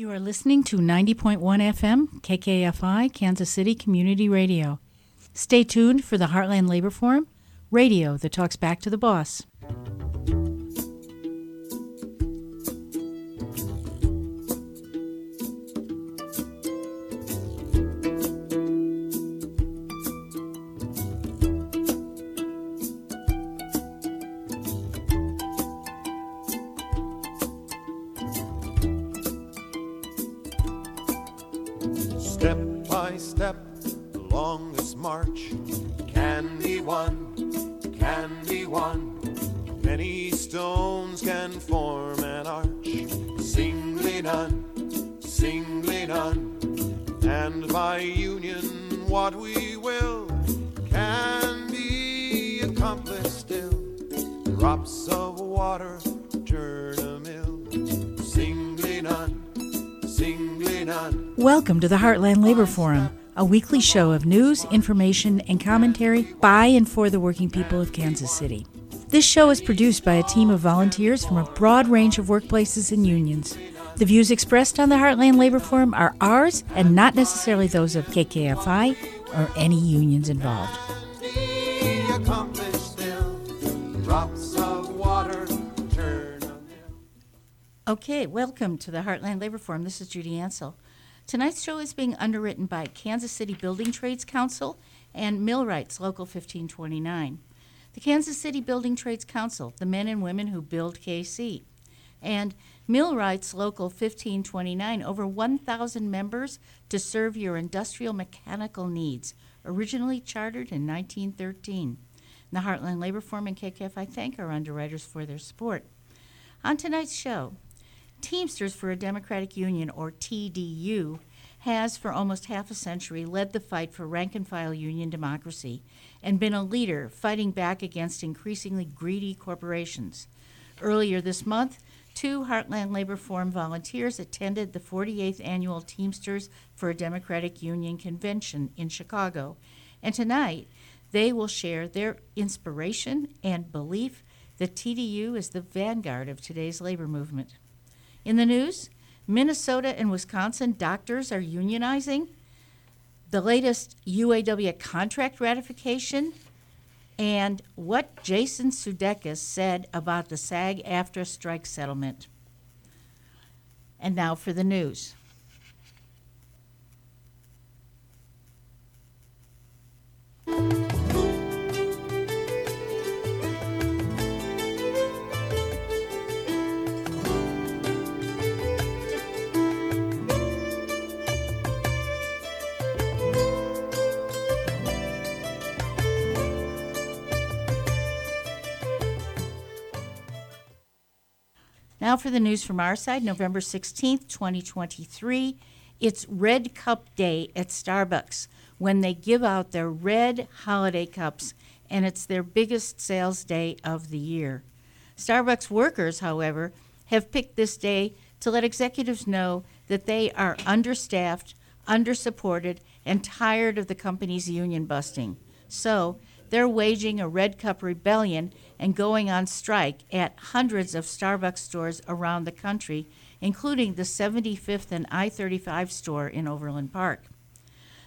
You are listening to 90.1 FM, KKFI, Kansas City Community Radio. Stay tuned for the Heartland Labor Forum, radio that talks back to the boss. Weekly show of news, information, and commentary by and for the working people of Kansas City. This show is produced by a team of volunteers from a broad range of workplaces and unions. The views expressed on the Heartland Labor Forum are ours and not necessarily those of KKFI or any unions involved. Okay, welcome to the Heartland Labor Forum. This is Judy Ancel. Tonight's show is being underwritten by Kansas City Building Trades Council and Millwrights Local 1529. The Kansas City Building Trades Council, the men and women who build KC. And Millwrights Local 1529, over 1,000 members to serve your industrial mechanical needs, originally chartered in 1913. The Heartland Labor Forum and KKFI thank our underwriters for their support. On tonight's show, Teamsters for a Democratic Union, or TDU, has for almost half a century led the fight for rank and file union democracy and been a leader fighting back against increasingly greedy corporations. Earlier this month, two Heartland Labor Forum volunteers attended the 48th Annual Teamsters for a Democratic Union convention in Chicago, and tonight they will share their inspiration and belief that TDU is the vanguard of today's labor movement. In the news, Minnesota and Wisconsin doctors are unionizing. The latest UAW contract ratification, and what Jason Sudeikis said about the SAG AFTRA strike settlement. And now for the news. Now for the news from our side, November 16th, 2023. It's Red Cup Day at Starbucks when they give out their red holiday cups, and it's their biggest sales day of the year. Starbucks workers, however, have picked this day to let executives know that they are understaffed, undersupported, and tired of the company's union busting. So, they're waging a Red Cup rebellion and going on strike at hundreds of Starbucks stores around the country, including the 75th and I 35 store in Overland Park.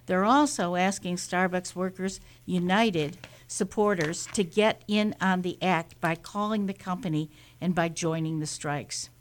They're also asking Starbucks Workers United supporters to get in on the act by calling the company and by joining the strikes.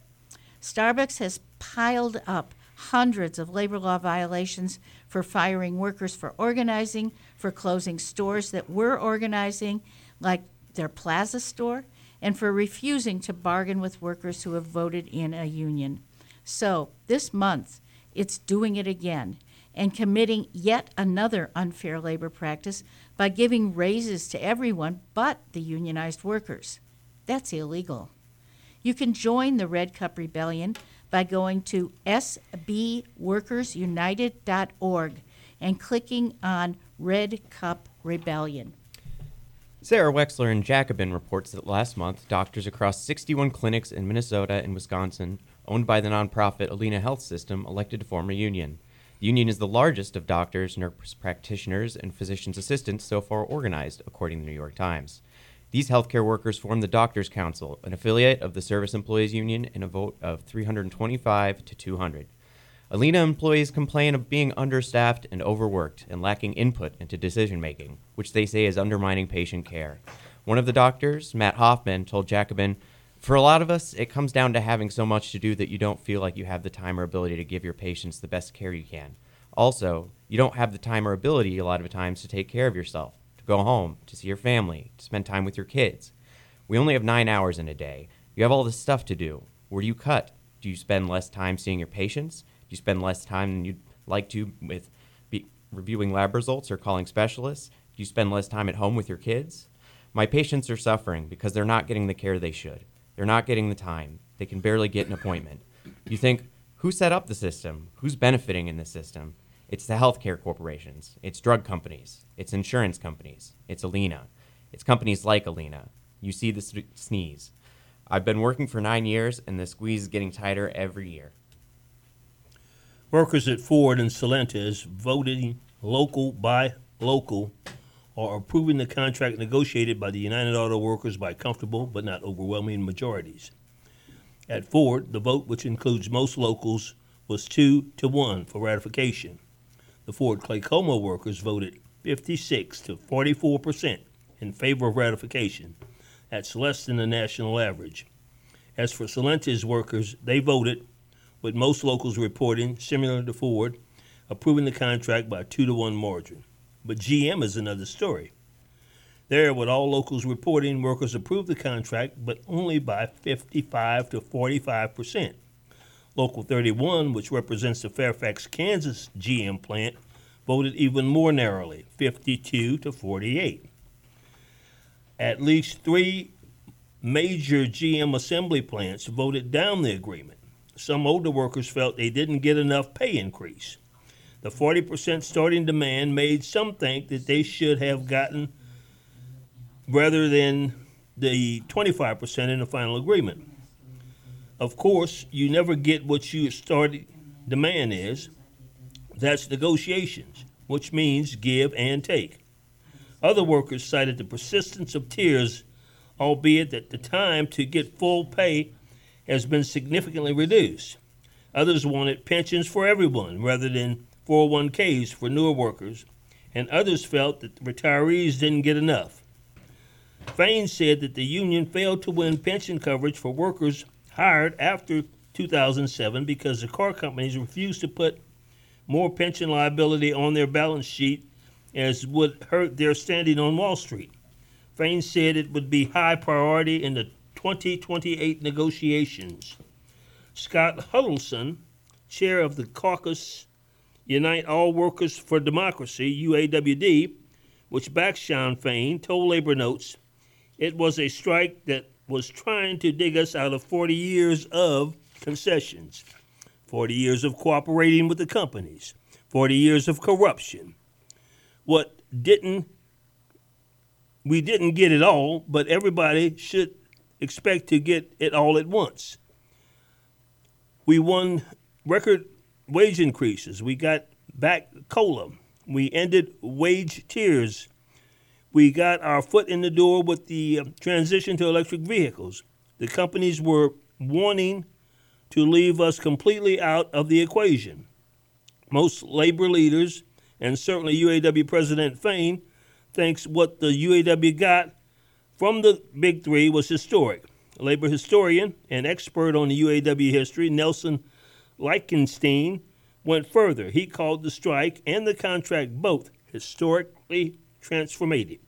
Starbucks has piled up hundreds of labor law violations for firing workers for organizing, for closing stores that were organizing, like their plaza store, and for refusing to bargain with workers who have voted in a union. So, this month, it's doing it again and committing yet another unfair labor practice by giving raises to everyone but the unionized workers. That's illegal. You can join the Red Cup Rebellion by going to sbworkersunited.org and clicking on Red Cup Rebellion. Sarah Wexler in Jacobin reports that last month, doctors across 61 clinics in Minnesota and Wisconsin, owned by the nonprofit Allina Health System, elected to form a union. The union is the largest of doctors, nurse practitioners, and physician's assistants so far organized, according to the New York Times. These healthcare workers formed the Doctors Council, an affiliate of the Service Employees Union, in a vote of 325 to 200. Allina employees complain of being understaffed and overworked and lacking input into decision making, which they say is undermining patient care. One of the doctors, Matt Hoffman, told Jacobin, For a lot of us, it comes down to having so much to do that you don't feel like you have the time or ability to give your patients the best care you can. Also, you don't have the time or ability a lot of times to take care of yourself, to go home, to see your family, to spend time with your kids. We only have nine hours in a day. You have all this stuff to do. Where do you cut? Do you spend less time seeing your patients? You spend less time than you'd like to with be, reviewing lab results or calling specialists? Do you spend less time at home with your kids? My patients are suffering because they're not getting the care they should. They're not getting the time. They can barely get an appointment. You think, who set up the system? Who's benefiting in the system? It's the healthcare corporations. It's drug companies. It's insurance companies. It's Allina. It's companies like Allina. You see the sneeze. I've been working for nine years, and the squeeze is getting tighter every year. Workers at Ford and Stellantis voting local by local are approving the contract negotiated by the United Auto Workers by comfortable but not overwhelming majorities. At Ford, the vote, which includes most locals, was two to one for ratification. The Ford Claycomo workers voted 56 to 44 percent in favor of ratification. That's less than the national average. As for Stellantis workers, they voted with most locals reporting, similar to Ford, approving the contract by a two to one margin. But GM is another story. There, with all locals reporting, workers approved the contract, but only by 55 to 45 percent. Local 31, which represents the Fairfax, Kansas GM plant, voted even more narrowly, 52 to 48. At least three major GM assembly plants voted down the agreement. Some older workers felt they didn't get enough pay increase. The 40% starting demand made some think that they should have gotten rather than the 25% in the final agreement. Of course, you never get what your starting demand is. That's negotiations, which means give and take. Other workers cited the persistence of tiers, albeit that the time to get full pay has been significantly reduced. Others wanted pensions for everyone rather than 401ks for newer workers, and others felt that retirees didn't get enough. Fain said that the union failed to win pension coverage for workers hired after 2007 because the car companies refused to put more pension liability on their balance sheet as would hurt their standing on Wall Street. Fain said it would be high priority in the 2028 negotiations. Scott Houldieson, chair of the caucus Unite All Workers for Democracy, UAWD, which backs Shawn Fain, told Labor Notes it was a strike that was trying to dig us out of 40 years of concessions, 40 years of cooperating with the companies, 40 years of corruption. What didn't we didn't get it all, but everybody should expect to get it all at once. We won record wage increases. We got back COLA. We ended wage tiers. We got our foot in the door with the uh, transition to electric vehicles. The companies were wanting to leave us completely out of the equation. Most labor leaders, and certainly UAW President Fain, thinks what the UAW got from the Big Three was historic. Labor historian and expert on the UAW history, Nelson Lichtenstein, went further. He called the strike and the contract both historically transformative.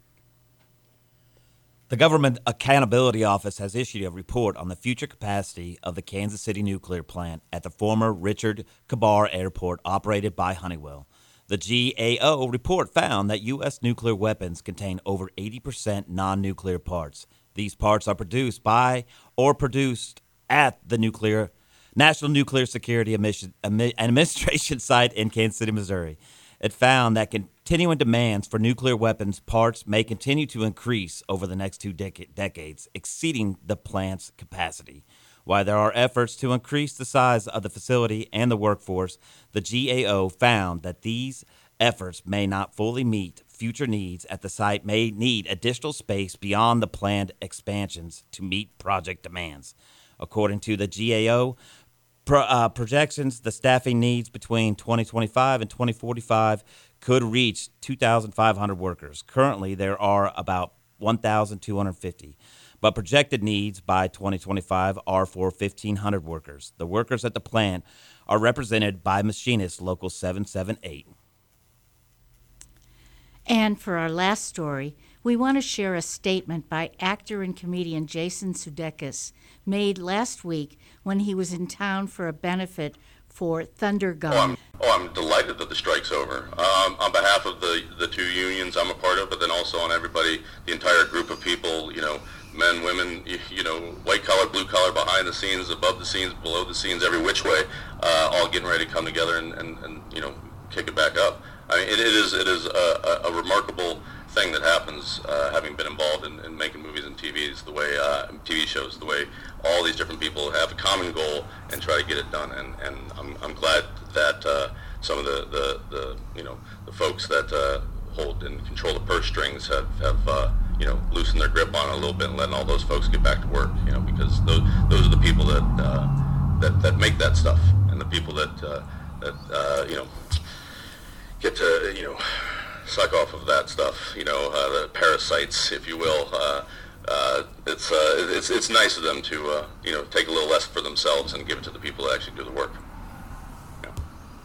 The Government Accountability Office has issued a report on the future capacity of the Kansas City nuclear plant at the former Richard Kabar Airport operated by Honeywell. The GAO report found that U.S. nuclear weapons contain over 80% non nuclear parts. These parts are produced by or produced at the nuclear National Nuclear Security Administration site in Kansas City, Missouri. It found that continuing demands for nuclear weapons parts may continue to increase over the next two dec- decades, exceeding the plant's capacity. While there are efforts to increase the size of the facility and the workforce, the GAO found that these efforts may not fully meet future needs at the site may need additional space beyond the planned expansions to meet project demands. According to the GAO, Pro, uh, projections, the staffing needs between 2025 and 2045 could reach 2,500 workers. Currently, there are about 1,250, but projected needs by 2025 are for 1,500 workers. The workers at the plant are represented by Machinist Local 778. And for our last story, we want to share a statement by actor and comedian Jason Sudeikis made last week when he was in town for a benefit for Thunder Oh, I'm, oh, I'm delighted that the strike's over. Um, on behalf of the, the two unions I'm a part of, but then also on everybody, the entire group of people, you know, men, women, you, you know, white collar, blue collar, behind the scenes, above the scenes, below the scenes, every which way, uh, all getting ready to come together and, and, and you know, kick it back up. I mean, it, it is it is a, a, a remarkable thing that happens, uh, having been involved in, in making movies and TVs, the way uh, TV shows, the way all these different people have a common goal and try to get it done. And, and I'm, I'm glad that uh, some of the, the, the you know the folks that uh, hold and control the purse strings have, have uh, you know loosened their grip on it a little bit and letting all those folks get back to work. You know because those those are the people that uh, that that make that stuff and the people that uh, that uh, you know get to you know suck off of that stuff. You know, uh, the parasites, if you will. Uh, uh, it's uh, it's it's nice of them to uh, you know take a little less for themselves and give it to the people that actually do the work.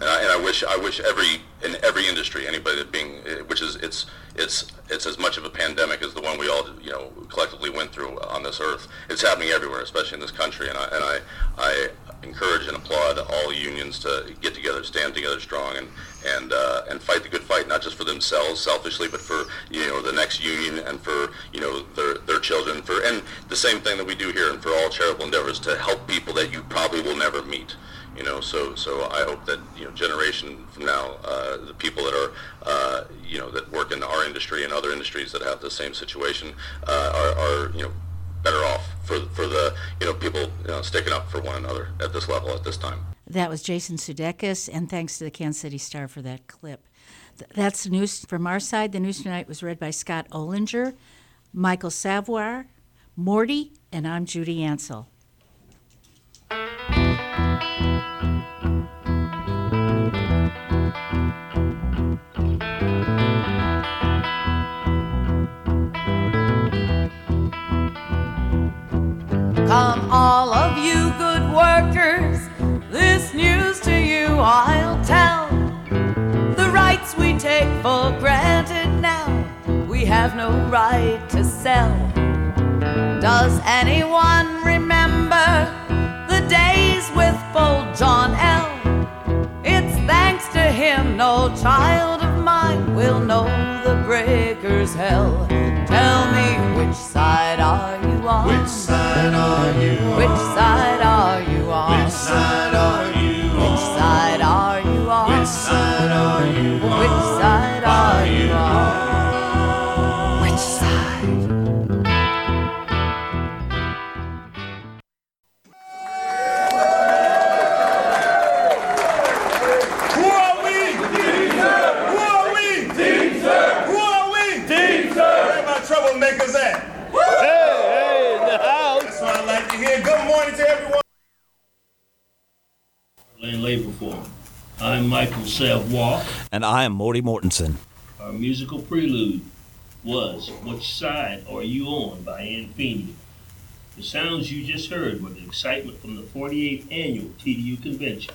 And I, and I wish I wish every in every industry anybody that being eh, which is it's it's it's as much of a pandemic as the one we all you know collectively went through on this earth. It's happening everywhere, especially in this country. And I and I I encourage and applaud all unions to get together, stand together strong, and and uh, and fight the good fight, not just for themselves selfishly, but for you know the next union and for you know their their children, for and the same thing that we do here, and for all charitable endeavors to help people that you probably will never meet. You know, so so I hope that you know generation from now, uh, the people that are uh, you know that work in our industry and other industries that have the same situation uh, are, are you know better off for for the you know people you know, sticking up for one another at this level at this time. That was Jason Sudeikis, and thanks to the Kansas City Star for that clip. Th- That's news from our side. The news tonight was read by Scott Olinger, Michael Savoir, Morty, and I'm Judy Ancel. Come, all of you good workers, this news to you I'll tell. The rights we take for granted now, we have no right to sell. Does anyone remember the days with bold John L? It's thanks to him no child of mine will know the breaker's hell. Tell me which side are you on? Which side are you on? Which side are you on? Which side are you Which on? side I'm Michael Savoy. And I am Morty Mortensen. Our musical prelude was Which Side Are You On by Anne Feeney. The sounds you just heard were the excitement from the 48th annual TDU convention.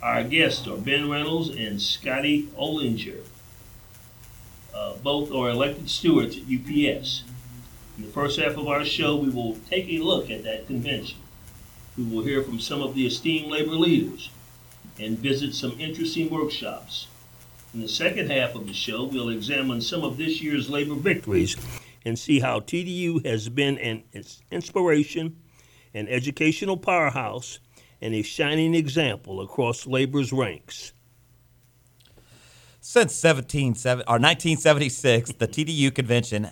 Our guests are Ben Reynolds and Scotty Olinger. Uh, both are elected stewards at UPS. In the first half of our show, we will take a look at that convention. We will hear from some of the esteemed labor leaders and visit some interesting workshops. In the second half of the show, we'll examine some of this year's labor victories and see how TDU has been an inspiration, an educational powerhouse, and a shining example across labor's ranks. Since 17, or 1976, the TDU convention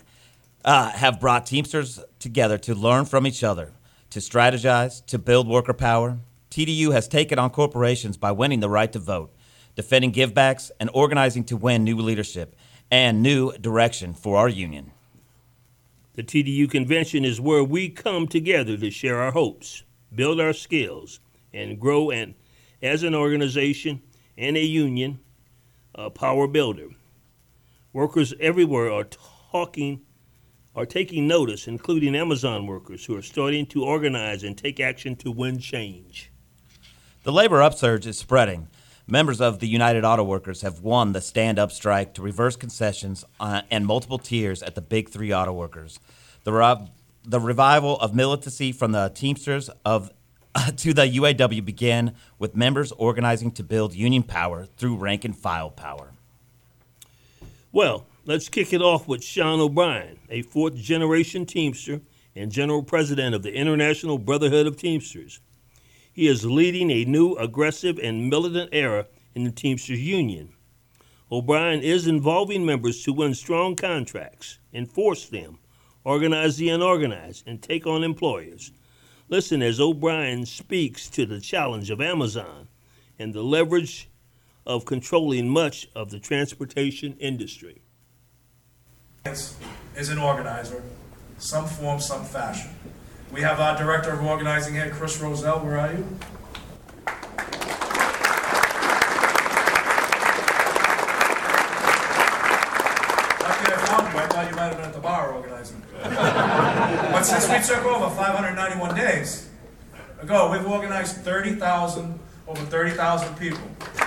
uh, have brought Teamsters together to learn from each other, to strategize, to build worker power. TDU has taken on corporations by winning the right to vote, defending givebacks, and organizing to win new leadership and new direction for our union. The TDU convention is where we come together to share our hopes, build our skills, and grow and as an organization and a union uh, power builder. Workers everywhere are talking are taking notice, including Amazon workers who are starting to organize and take action to win change. The labor upsurge is spreading. Members of the United Auto Workers have won the stand up strike to reverse concessions uh, and multiple tiers at the big three auto workers. The, the revival of militancy from the Teamsters of to the UAW began with members organizing to build union power through rank and file power. Well, let's kick it off with Sean O'Brien, a fourth generation Teamster and general president of the International Brotherhood of Teamsters. He is leading a new, aggressive, and militant era in the Teamsters Union. O'Brien is involving members to win strong contracts, enforce them, organize the unorganized, and take on employers. Listen as O'Brien speaks to the challenge of Amazon and the leverage of controlling much of the transportation industry. As an organizer, some form, some fashion. We have our Director of Organizing here, Chris Roselle. Where are you? Lucky I found you. I thought you might have been at the bar organizing. but since we took over 591 days ago, we've organized 30,000, over 30,000 people. So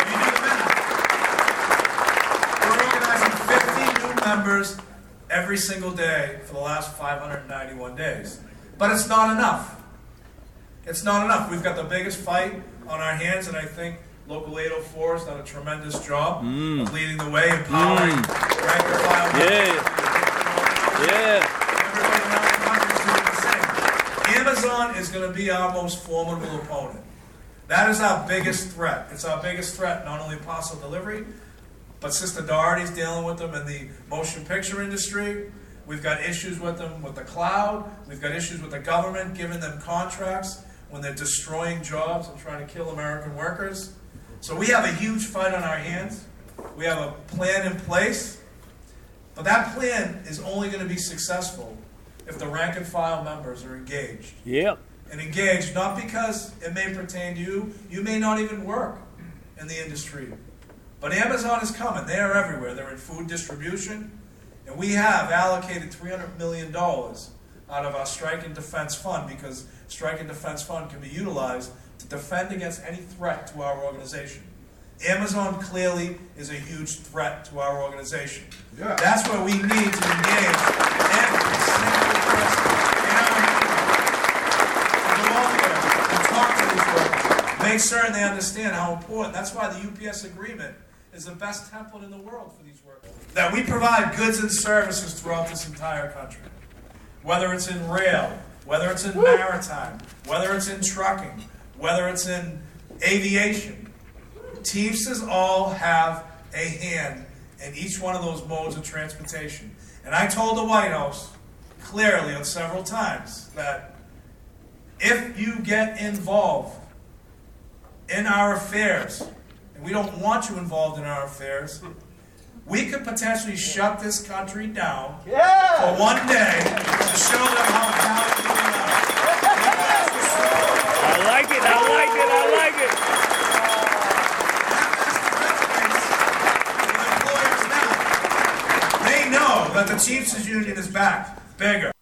you do the math, we're organizing 50 new members every single day for the last 591 days. But it's not enough. It's not enough. We've got the biggest fight on our hands, and I think Local 804 has done a tremendous job of mm. leading the way, empowering mm. rank and file. Yeah. Everybody around the country is doing the same. Amazon is going to be our most formidable opponent. That is our biggest threat. It's our biggest threat, not only parcel delivery, but Sister Dougherty's dealing with them in the motion picture industry. We've got issues with them with the cloud. We've got issues with the government giving them contracts when they're destroying jobs and trying to kill American workers. So we have a huge fight on our hands. We have a plan in place. But that plan is only going to be successful if the rank and file members are engaged. Yep. And engaged not because it may pertain to you, you may not even work in the industry. But Amazon is coming. They are everywhere. They're in food distribution. And we have allocated $300 million out of our Strike and Defense Fund because Strike and Defense Fund can be utilized to defend against any threat to our organization. Amazon clearly is a huge threat to our organization. That's where we need to engage every single person in our to go out there and talk to these workers. Make certain they understand how important. That's why the UPS agreement is the best template in the world for these workers. That we provide goods and services throughout this entire country. Whether it's in rail, whether it's in maritime, whether it's in trucking, whether it's in aviation. Teamsters all have a hand in each one of those modes of transportation. And I told the White House clearly on several times that if you get involved in our affairs, and we don't want you involved in our affairs, we could potentially shut this country down for one day to show them how valuable we are. I like it. I like it. I like it. They know that the Chiefs' Union is back, bigger.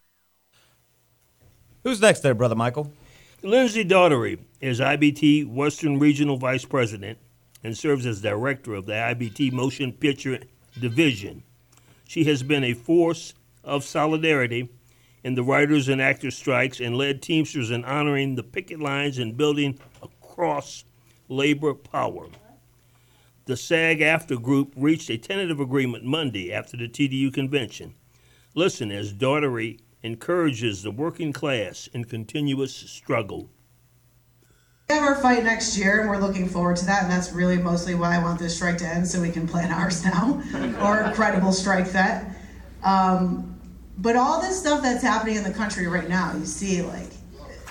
Who's next there, Brother Michael? Lindsay Dougherty is IBT Western Regional Vice President and serves as Director of the IBT Motion Picture Division. She has been a force of solidarity in the writers and actors strikes and led Teamsters in honoring the picket lines and building across labor power. The SAG AFTRA group reached a tentative agreement Monday after the TDU convention. Listen as Dougherty encourages the working class in continuous struggle. Have our fight next year, and we're looking forward to that. And that's really mostly why I want this strike to end, so we can plan ours now, or credible strike that. Um, but all this stuff that's happening in the country right now, you see, like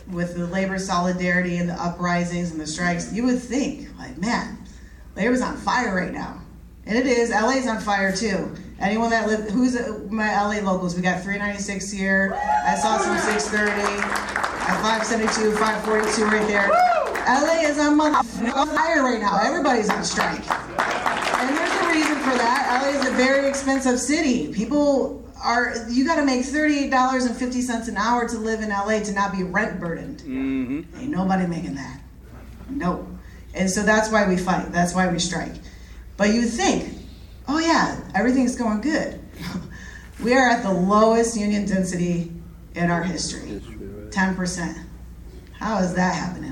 with the labor solidarity and the uprisings and the strikes, you would think, like, man, labor's on fire right now, and it is. LA's on fire too. Anyone that live, who's uh, my LA locals? We got 396 here. I saw some 630. At 572, 542 right there. LA is on fire right now. Everybody's on strike. And there's a reason for that. LA is a very expensive city. People are, you gotta make $38.50 an hour to live in LA to not be rent burdened. Mm-hmm. Ain't nobody making that. No. And so that's why we fight. That's why we strike. But you think, oh yeah, everything's going good. we are at the lowest union density in our history 10%. How is that happening?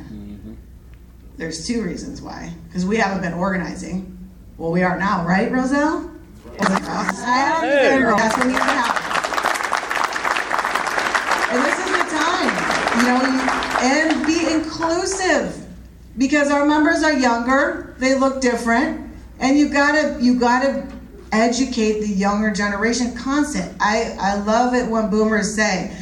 There's two reasons why. Because we haven't been organizing. Well, we are now, right, Roselle? That's what needs to happen. And this is the time, you know, and be inclusive because our members are younger, they look different, and you gotta you gotta educate the younger generation constant. I, I love it when boomers say,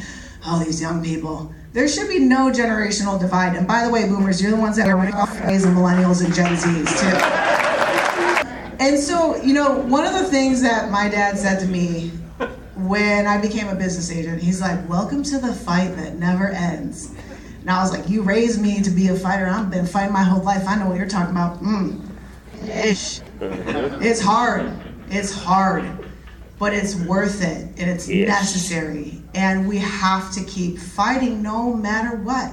Oh, these young people. There should be no generational divide. And by the way, boomers, you're the ones that are running off the raising millennials and Gen Zs too. And so, you know, one of the things that my dad said to me when I became a business agent, he's like, Welcome to the fight that never ends. And I was like, You raised me to be a fighter. I've been fighting my whole life. I know what you're talking about. Mm. Ish. It's hard. It's hard. But it's worth it and it's Yes. necessary. And we have to keep fighting no matter what.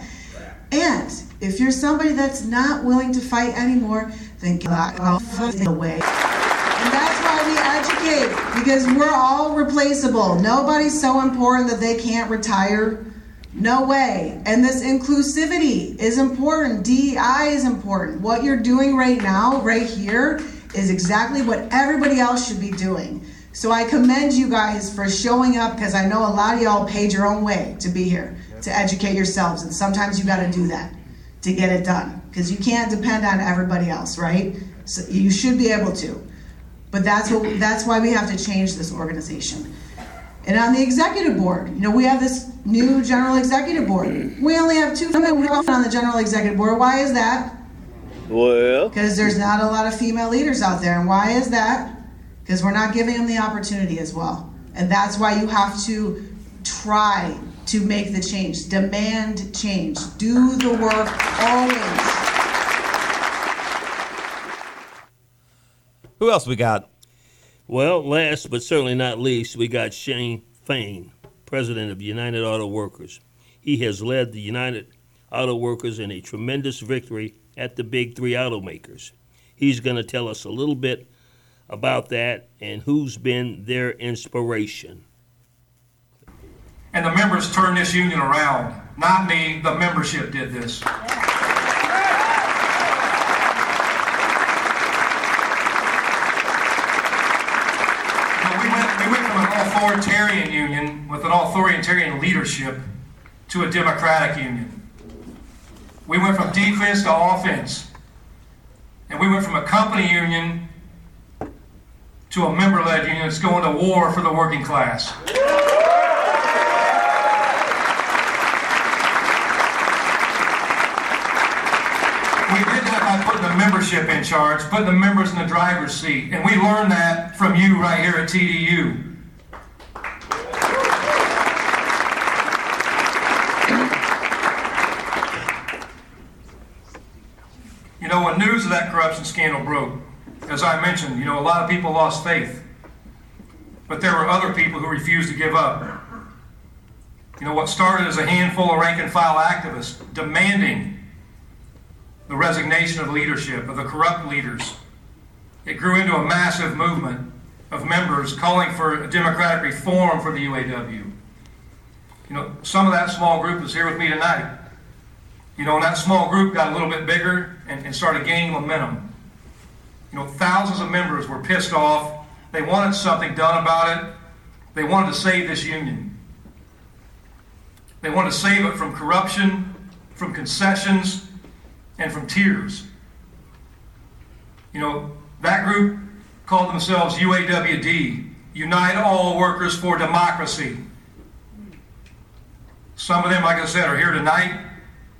And if you're somebody that's not willing to fight anymore, then get out of the way. And that's why we educate, because we're all replaceable. Nobody's so important that they can't retire. No way. And this inclusivity is important. DEI is important. What you're doing right now, right here, is exactly what everybody else should be doing. So I commend you guys for showing up because I know a lot of y'all paid your own way to be here to educate yourselves. And sometimes you got to do that to get it done because you can't depend on everybody else, right? So you should be able to. But that's what that's why we have to change this organization. And on the executive board, you know, we have this new general executive board. We only have two women on the general executive board. Why is that? Well, Because there's not a lot of female leaders out there. And why is that? Because we're not giving them the opportunity as well. And that's why you have to try to make the change, demand change, do the work always. Who else we got? well, last but certainly not least, we got Shawn Fain, president of United Auto Workers. He has led the United Auto Workers in a tremendous victory at the big three automakers. He's going to tell us a little bit about that and who's been their inspiration. And the members turned this union around. Not me, the membership did this. We went from an authoritarian union with an authoritarian leadership to a democratic union. We went from defense to offense. And we went from a company union to a member led union that's going to war for the working class. We did that by putting the membership in charge, putting the members in the driver's seat. And we learned that from you right here at TDU. You know, when news of that corruption scandal broke, as I mentioned, you know, a lot of people lost faith. But there were other people who refused to give up. You know, what started as a handful of rank and file activists demanding the resignation of leadership, of the corrupt leaders. It grew into a massive movement of members calling for a democratic reform for the UAW. You know, some of that small group is here with me tonight. You know, and that small group got a little bit bigger and, and started gaining momentum. You know, thousands of members were pissed off. They wanted something done about it. They wanted to save this union. They wanted to save it from corruption, from concessions, and from tiers. You know, that group called themselves UAWD, Unite All Workers for Democracy. Some of them, like I said, are here tonight,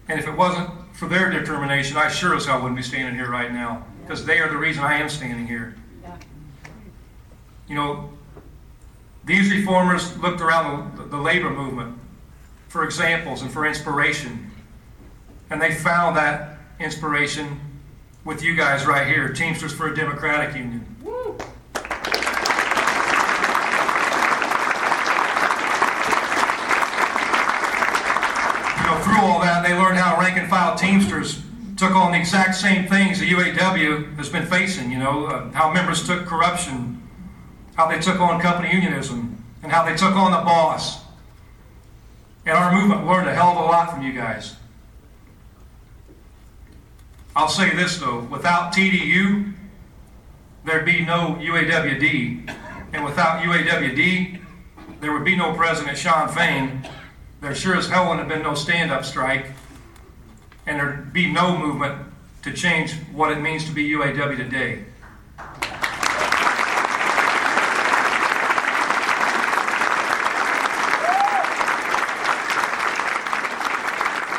and if it wasn't for their determination, I sure as hell wouldn't be standing here right now, because they are the reason I am standing here. You know, These reformers looked around the, labor movement for examples and for inspiration. And they found that inspiration with you guys right here, Teamsters for a Democratic Union. You know, through all that, they learned how rank and file Teamsters took on the exact same things the UAW has been facing, you know, uh, how members took corruption, how they took on company unionism, and how they took on the boss. And our movement learned a hell of a lot from you guys. I'll say this though, without TDU, there'd be no UAWD. And without UAWD, there would be no President Shawn Fain. There sure as hell wouldn't have been no stand-up strike. And there'd be no movement to change what it means to be UAW today.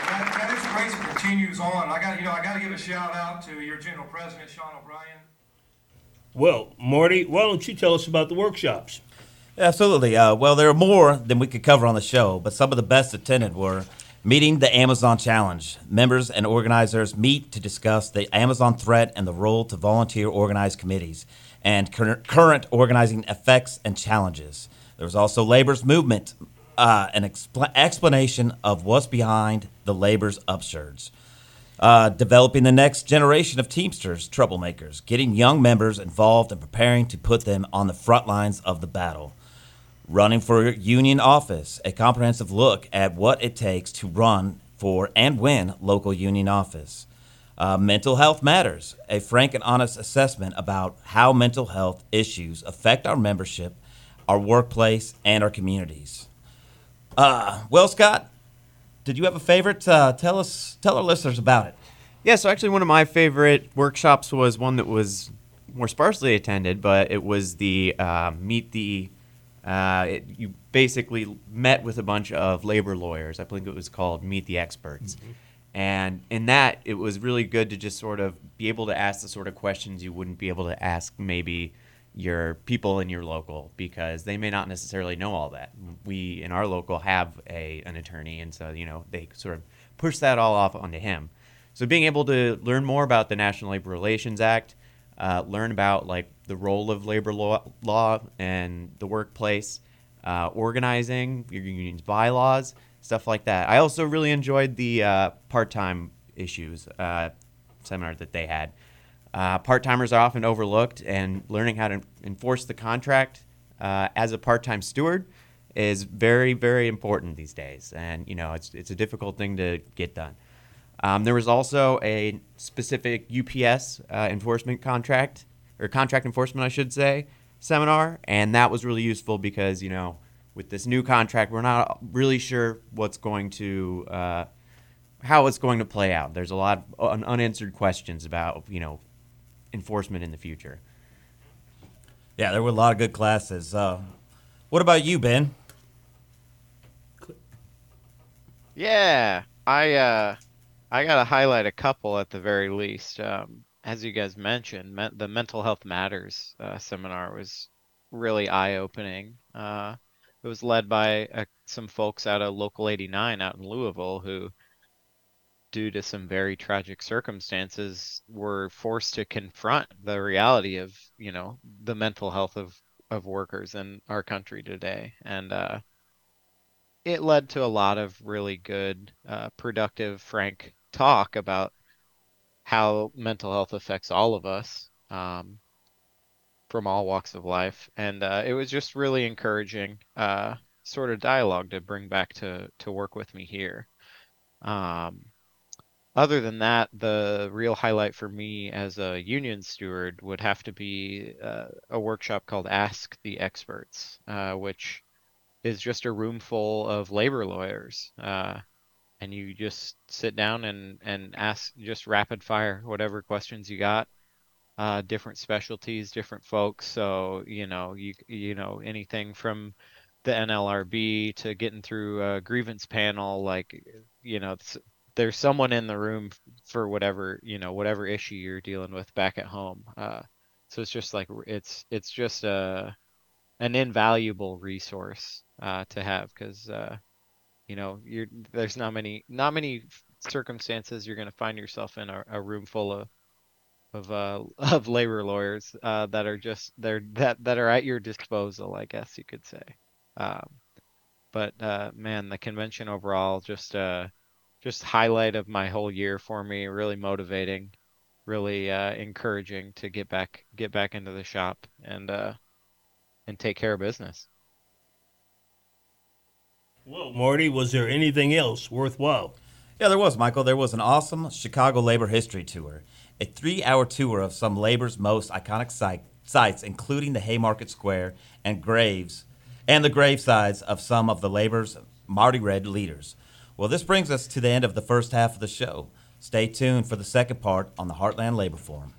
That, that inspiration continues on. I got, you know, I got to give a shout out to your General President, Sean O'Brien. Well, Marty, why don't you tell us about the workshops? Absolutely. Uh, well, there are more than we could cover on the show, but some of the best attended were meeting the Amazon Challenge. Members and organizers meet to discuss the Amazon threat and the role to volunteer organized committees and cur- current organizing effects and challenges. There was also labor's movement, uh, an expl- explanation of what's behind the labor's upsurge. Uh, developing the next generation of Teamsters troublemakers, getting young members involved and preparing to put them on the front lines of the battle. Running for union office, a comprehensive look at what it takes to run for and win local union office. Uh, mental health matters, a frank and honest assessment about how mental health issues affect our membership, our workplace, and our communities. Uh, well, Scott, did you have a favorite? Uh, tell us, tell our listeners about it. Yeah, so actually, one of my favorite workshops was one that was more sparsely attended, but it was the uh, meet the. Uh, it, you basically met with a bunch of labor lawyers. I believe it was called Meet the Experts. And in that, it was really good to just sort of be able to ask the sort of questions you wouldn't be able to ask maybe your people in your local because they may not necessarily know all that. We in our local have a an attorney, and so you know they sort of push that all off onto him. So being able to learn more about the National Labor Relations Act, uh, learn about like the role of labor law, law and the workplace, uh, organizing your union's bylaws, stuff like that. I also really enjoyed the uh, part-time issues uh, seminar that they had. Uh, part-timers are often overlooked, and learning how to enforce the contract uh, as a part-time steward is very, very important these days. And you know, it's it's a difficult thing to get done. Um, there was also a specific UPS uh, enforcement contract or contract enforcement, I should say, seminar, and that was really useful because you know with this new contract, we're not really sure what's going to uh, how it's going to play out. There's a lot of unanswered questions about you know enforcement in the future. Yeah, there were a lot of good classes. Uh, what about you, Ben? Yeah, I uh, I gotta highlight a couple at the very least. Um, as you guys mentioned, men- the Mental Health Matters uh, seminar was really eye-opening. Uh, it was led by uh, some folks out of Local 89 out in Louisville who, due to some very tragic circumstances, were forced to confront the reality of, you know, the mental health of of workers in our country today, and uh, it led to a lot of really good, uh, productive, frank talk about how mental health affects all of us um, from all walks of life. And uh, it was just really encouraging uh, sort of dialogue to bring back to, to work with me here. Um, other than that, the real highlight for me as a union steward would have to be uh, a workshop called Ask the Experts, uh, which is just a room full of labor lawyers. Uh, and you just sit down and, and ask just rapid fire whatever questions you got. Uh, different specialties, different folks. So, you know, you, you know, anything from the NLRB to getting through a grievance panel, like, you know, there's someone in the room for whatever, you know, whatever issue you're dealing with back at home. Uh, so it's just like, it's, it's just a, an invaluable resource uh, to have because uh, you know you're there's not many not many circumstances you're going to find yourself in a, a room full of of uh, of labor lawyers uh, that are just they're that that are at your disposal, I guess you could say. Um, but uh, man, the convention overall just uh, just highlight of my whole year for me. Really motivating, really uh, encouraging to get back get back into the shop and uh, and take care of business. Well, Marty, was there anything else worthwhile? Yeah, there was, Michael. There was an awesome Chicago labor history tour, a three hour tour of some labor's most iconic site, sites, including the Haymarket Square and graves, and the gravesides of some of the labor's Marty Red leaders. Well, this brings us to the end of the first half of the show. Stay tuned for the second part on the Heartland Labor Forum.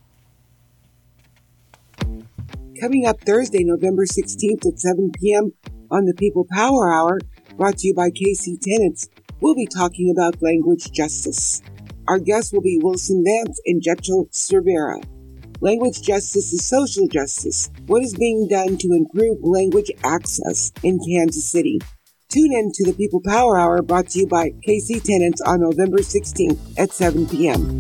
Coming up Thursday, November 16th at 7 p.m. on the People Power Hour, brought to you by KC Tenants, we'll be talking about language justice. Our guests will be Wilson Vance and Jetchel Cervera. Language justice is social justice. What is being done to improve language access in Kansas City? Tune in to the People Power Hour brought to you by KC Tenants on November 16th at 7 p.m.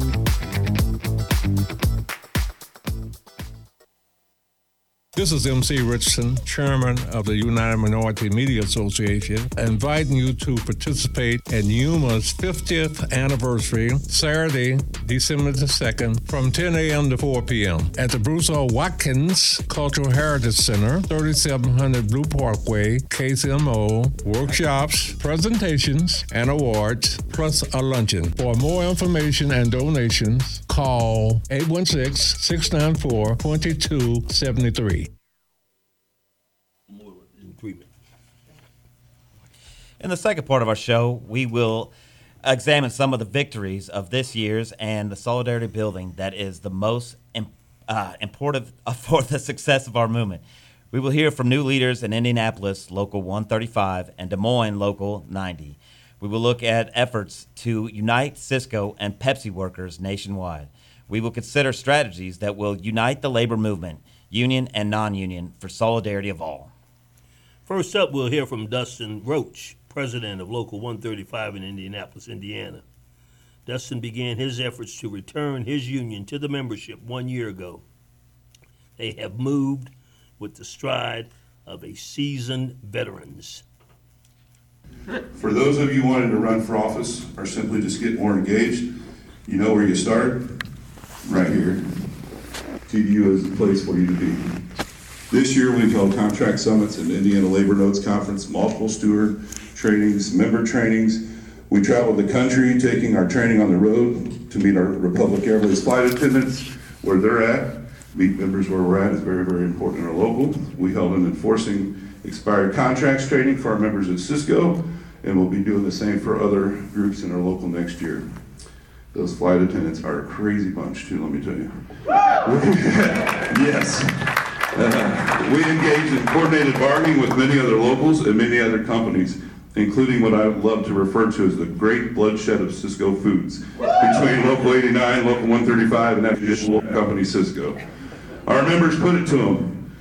This is MC Richardson, Chairman of the United Minority Media Association, inviting you to participate in UMA's 50th anniversary, Saturday, December the 2nd, from 10 a.m. to 4 p.m. at the Bruce O. Watkins Cultural Heritage Center, 3700 Blue Parkway, KCMO, workshops, presentations, and awards, plus a luncheon. For more information and donations, call 816 694 2273. In the second part of our show, we will examine some of the victories of this year's and the solidarity building that is the most uh, important for the success of our movement. We will hear from new leaders in Indianapolis, Local 135, and Des Moines, Local 90. We will look at efforts to unite Sysco and Pepsi workers nationwide. We will consider strategies that will unite the labor movement, union and non union, for solidarity of all. First up, we'll hear from Dustin Roach, president of Local 135 in Indianapolis, Indiana. Dustin began his efforts to return his union to the membership one year ago. They have moved with the stride of a seasoned veterans. For those of you wanting to run for office or simply just get more engaged, you know where you start? Right here. TDU is the place for you to be. This year, we've held contract summits and Indiana Labor Notes Conference, multiple steward trainings, member trainings. We traveled the country, taking our training on the road to meet our Republic Airways flight attendants where they're at. Meet members where we're at is very, very important in our local. We held an enforcing expired contracts training for our members at Sysco, and we'll be doing the same for other groups in our local next year. Those flight attendants are a crazy bunch, too, let me tell you. yes. Uh, we engaged in coordinated bargaining with many other locals and many other companies, including what I love to refer to as the great bloodshed of Sysco Foods between Local 89, Local 135, and that traditional company Sysco. Our members put it to them.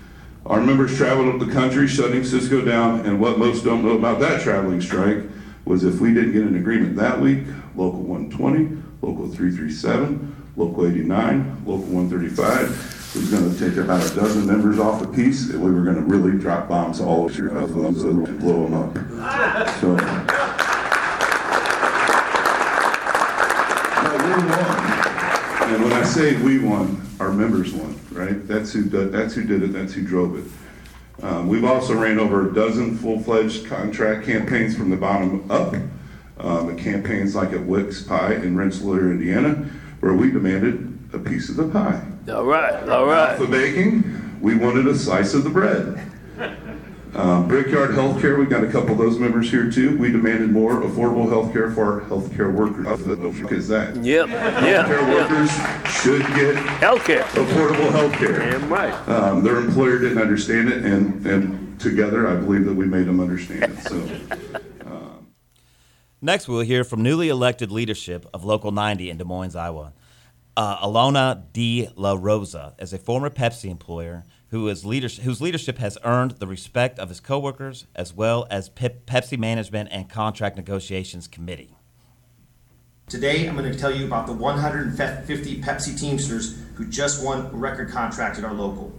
Our members traveled up the country shutting Sysco down, and what most don't know about that traveling strike was if we didn't get an agreement that week, Local 120, Local 337, Local 89, Local 135 was going to take about a dozen members off a piece, and we were going to really drop bombs all over your house and blow them up. So, we won. And when I say we won, our members won, right? That's who did, that's who did it. That's who drove it. Um, we've also ran over a dozen full-fledged contract campaigns from the bottom up. Um, campaigns like at Wicks Pie in Rensselaer, Indiana, where we demanded a piece of the pie. All right, all right. For baking, we wanted a slice of the bread. Um, Brickyard Healthcare, we've got a couple of those members here too. We demanded more affordable healthcare for our healthcare workers. Because that. Yep, yeah, Healthcare yeah. workers should get Healthcare. affordable healthcare. Damn right. Um, their employer didn't understand it, and, and together, I believe that we made them understand it. So, Next, we'll hear from newly elected leadership of Local 90 in Des Moines, Iowa. Uh, Alona D. La Rosa is a former Pepsi employer who is leadership, whose leadership has earned the respect of his coworkers as well as Pep- Pepsi Management and Contract Negotiations Committee. Today, I'm going to tell you about the 150 Pepsi Teamsters who just won a record contract at our local.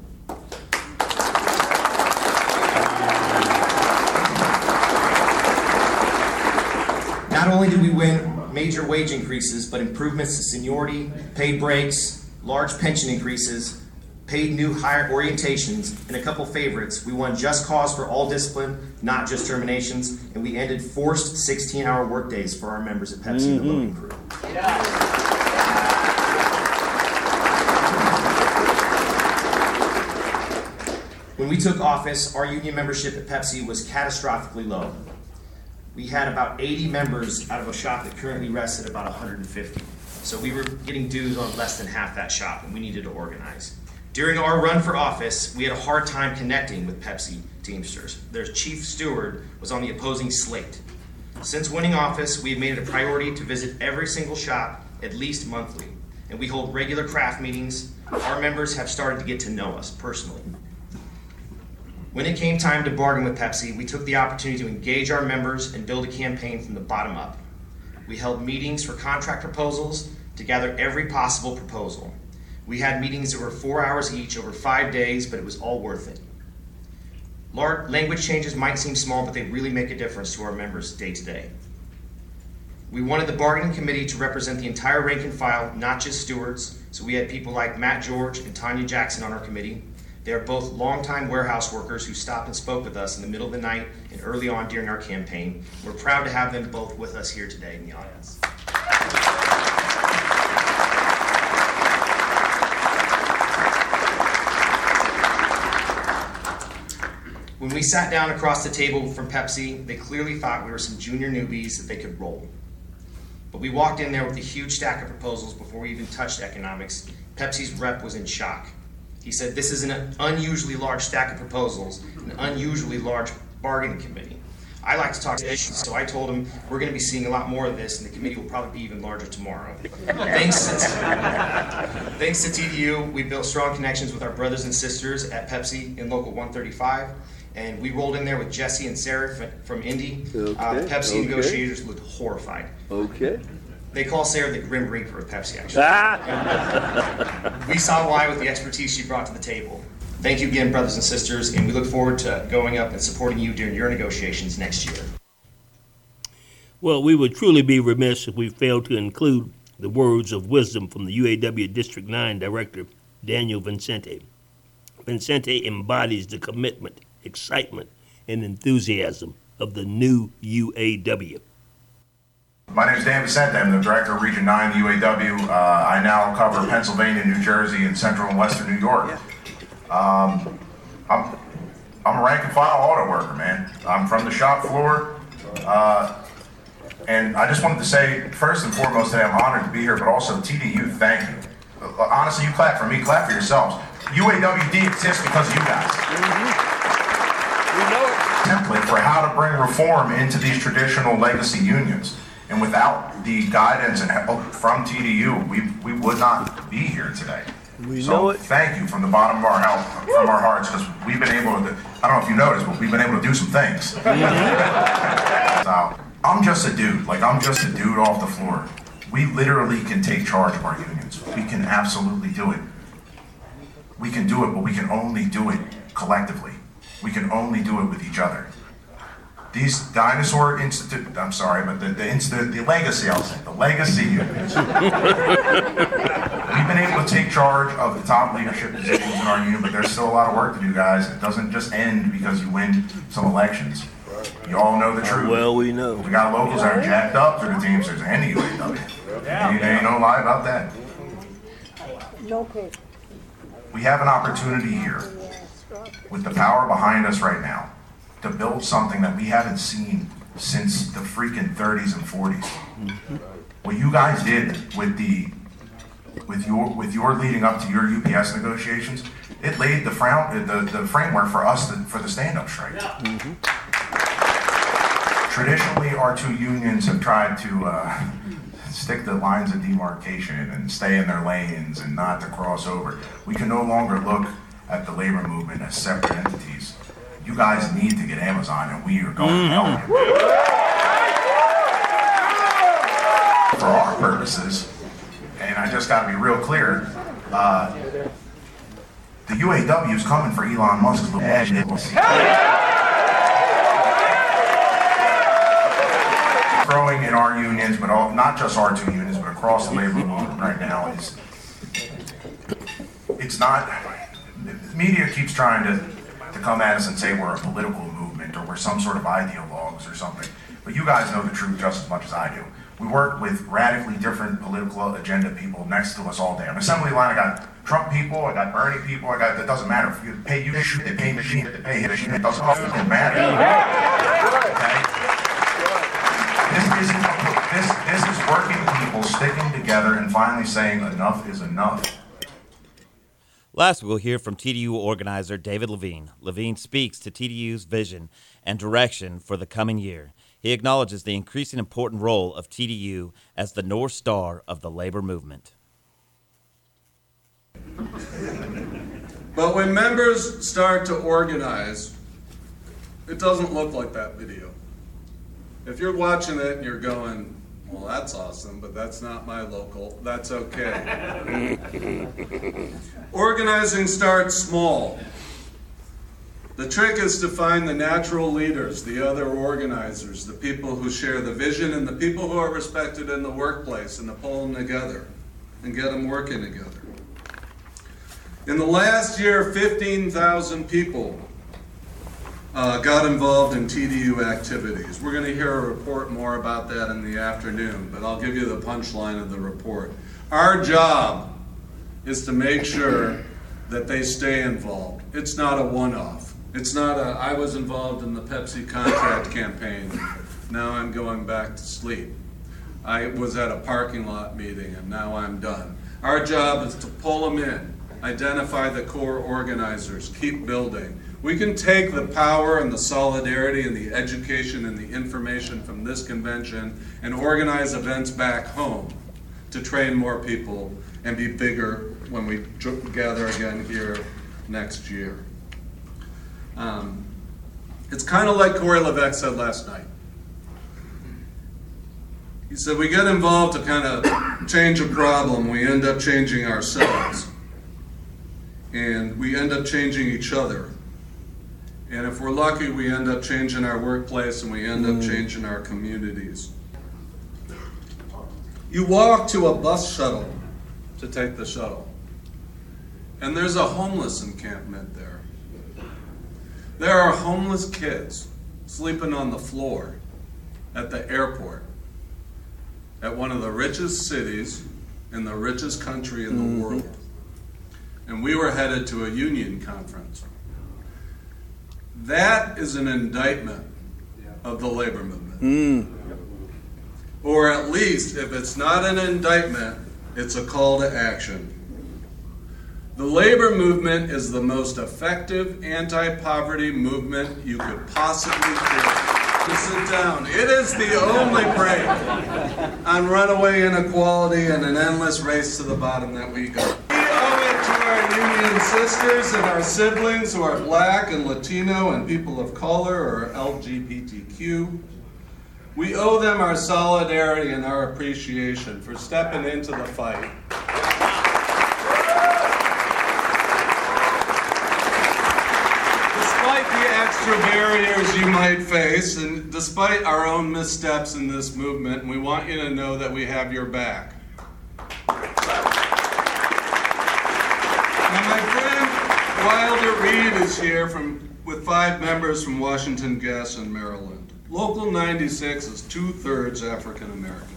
Not only did we win major wage increases, but improvements to seniority, paid breaks, large pension increases, paid new hire orientations, and a couple favorites. We won just cause for all discipline, not just terminations, and we ended forced 16 hour workdays for our members at Pepsi and the mm-hmm. loading crew. When we took office, our union membership at Pepsi was catastrophically low. We had about 80 members out of a shop that currently rests at about 150. So we were getting dues on less than half that shop, and we needed to organize. During our run for office, we had a hard time connecting with Pepsi Teamsters. Their chief steward was on the opposing slate. Since winning office, we have made it a priority to visit every single shop at least monthly, and we hold regular craft meetings. Our members have started to get to know us personally. When it came time to bargain with Pepsi, we took the opportunity to engage our members and build a campaign from the bottom up. We held meetings for contract proposals to gather every possible proposal. We had meetings that were four hours each over five days, but it was all worth it. Lar- language changes might seem small, but they really make a difference to our members day to day. We wanted the bargaining committee to represent the entire rank and file, not just stewards, so we had people like Matt George and Tanya Jackson on our committee. They are both longtime warehouse workers who stopped and spoke with us in the middle of the night and early on during our campaign. We're proud to have them both with us here today in the audience. When we sat down across the table from Pepsi, they clearly thought we were some junior newbies that they could roll. But we walked in there with a huge stack of proposals before we even touched economics. Pepsi's rep was in shock. He said, This is an unusually large stack of proposals, an unusually large bargaining committee. I like to talk to issues, so I told him we're going to be seeing a lot more of this, and the committee will probably be even larger tomorrow. thanks, to, thanks to TDU, we built strong connections with our brothers and sisters at Pepsi in Local 135, and we rolled in there with Jesse and Sarah from Indy. uh, the Pepsi okay. negotiators looked horrified. Okay. They call Sarah the Grim Reaper of Pepsi, actually. Ah! we saw why with the expertise she brought to the table. Thank you again, brothers and sisters, and we look forward to going up and supporting you during your negotiations next year. Well, we would truly be remiss if we failed to include the words of wisdom from the UAW District 9 Director, Daniel Vicente. Vicente embodies the commitment, excitement, and enthusiasm of the new UAW. My name is Dan Vicente. I'm the director of Region 9 the UAW. Uh, I now cover Pennsylvania, New Jersey, and central and western New York. Um, I'm, I'm a rank and file auto worker, man. I'm from the shop floor. Uh, and I just wanted to say, first and foremost, that I'm honored to be here, but also TDU, thank you. Uh, Honestly, you clap for me, clap for yourselves. UAWD exists because of you guys. Template for how to bring reform into these traditional legacy unions. And without the guidance and help from TDU, we, we would not be here today. We so know it. thank you from the bottom of our help, from our hearts, because we've been able to. I don't know if you noticed, but we've been able to do some things. Mm-hmm. so, I'm just a dude. Like I'm just a dude off the floor. We literally can take charge of our unions. We can absolutely do it. We can do it, but we can only do it collectively. We can only do it with each other. These dinosaur institute, I'm sorry, but the, the, inst- the legacy, I'll say, the legacy unions. We've been able to take charge of the top leadership positions in our union, but there's still a lot of work to do, guys. It doesn't just end because you win some elections. You all know the truth. Well, we know. We got locals that are jacked up through the Teamsters and the UAW. Ain't, ain't no lie about that. No pay. We have an opportunity here with the power behind us right now to build something that we haven't seen since the freaking 30s and 40s. What you guys did with the with your with your leading up to your UPS negotiations, it laid the frown the, the framework for us to, for the stand-up strike. Traditionally, our two unions have tried to uh, stick the lines of demarcation and stay in their lanes and not to cross over. We can no longer look at the labor movement as separate entities. You guys need to get Amazon, and we are going to help you. For our purposes, and I just got to be real clear, uh, the UAW is coming for Elon Musk's little growing in our unions, but all, not just our two unions, but across the labor movement right now is it's not. The media keeps trying to to come at us and say we're a political movement or we're some sort of ideologues or something. But you guys know the truth just as much as I do. We work with radically different political agenda people next to us all day. The assembly line, I got Trump people, I got Bernie people, I got, that doesn't matter. If you pay you, they pay machine, they pay him, it doesn't fucking matter. Okay? This isn't, this, this is working people sticking together and finally saying enough is enough. Last, we'll hear from TDU organizer David Levine. Levine speaks to TDU's vision and direction for the coming year. He acknowledges the increasing important role of TDU as the North Star of the labor movement. But when members start to organize, it doesn't look like that video. If you're watching it and you're going, well, that's awesome, but that's not my local, that's okay. Organizing starts small. The trick is to find the natural leaders, the other organizers, the people who share the vision, and the people who are respected in the workplace, and to pull them together and get them working together. In the last year, 15,000 people uh, got involved in TDU activities. We're going to hear a report more about that in the afternoon, but I'll give you the punchline of the report. Our job is to make sure that they stay involved. It's not a one off. It's not a, I was involved in the Pepsi contract campaign, now I'm going back to sleep. I was at a parking lot meeting and now I'm done. Our job is to pull them in, identify the core organizers, keep building. We can take the power and the solidarity and the education and the information from this convention and organize events back home to train more people and be bigger when we gather again here next year. Um, it's kind of like Corey Levesque said last night. He said, We get involved to kind of change a problem, we end up changing ourselves. And we end up changing each other. And if we're lucky, we end up changing our workplace and we end up mm. changing our communities. You walk to a bus shuttle to take the shuttle, and there's a homeless encampment there. There are homeless kids sleeping on the floor at the airport at one of the richest cities in the richest country in the mm-hmm. world. And we were headed to a union conference. That is an indictment of the labor movement. Hmm. Or at least, if it's not an indictment, it's a call to action. The labor movement is the most effective anti poverty movement you could possibly create. Sit down. It is the only break on runaway inequality and an endless race to the bottom that we got. Union sisters and our siblings who are black and Latino and people of color or LGBTQ. We owe them our solidarity and our appreciation for stepping into the fight. Despite the extra barriers you might face, and despite our own missteps in this movement, we want you to know that we have your back. Wilder Reed is here from, with five members from Washington Gas in Maryland. Local 96 is two thirds African American.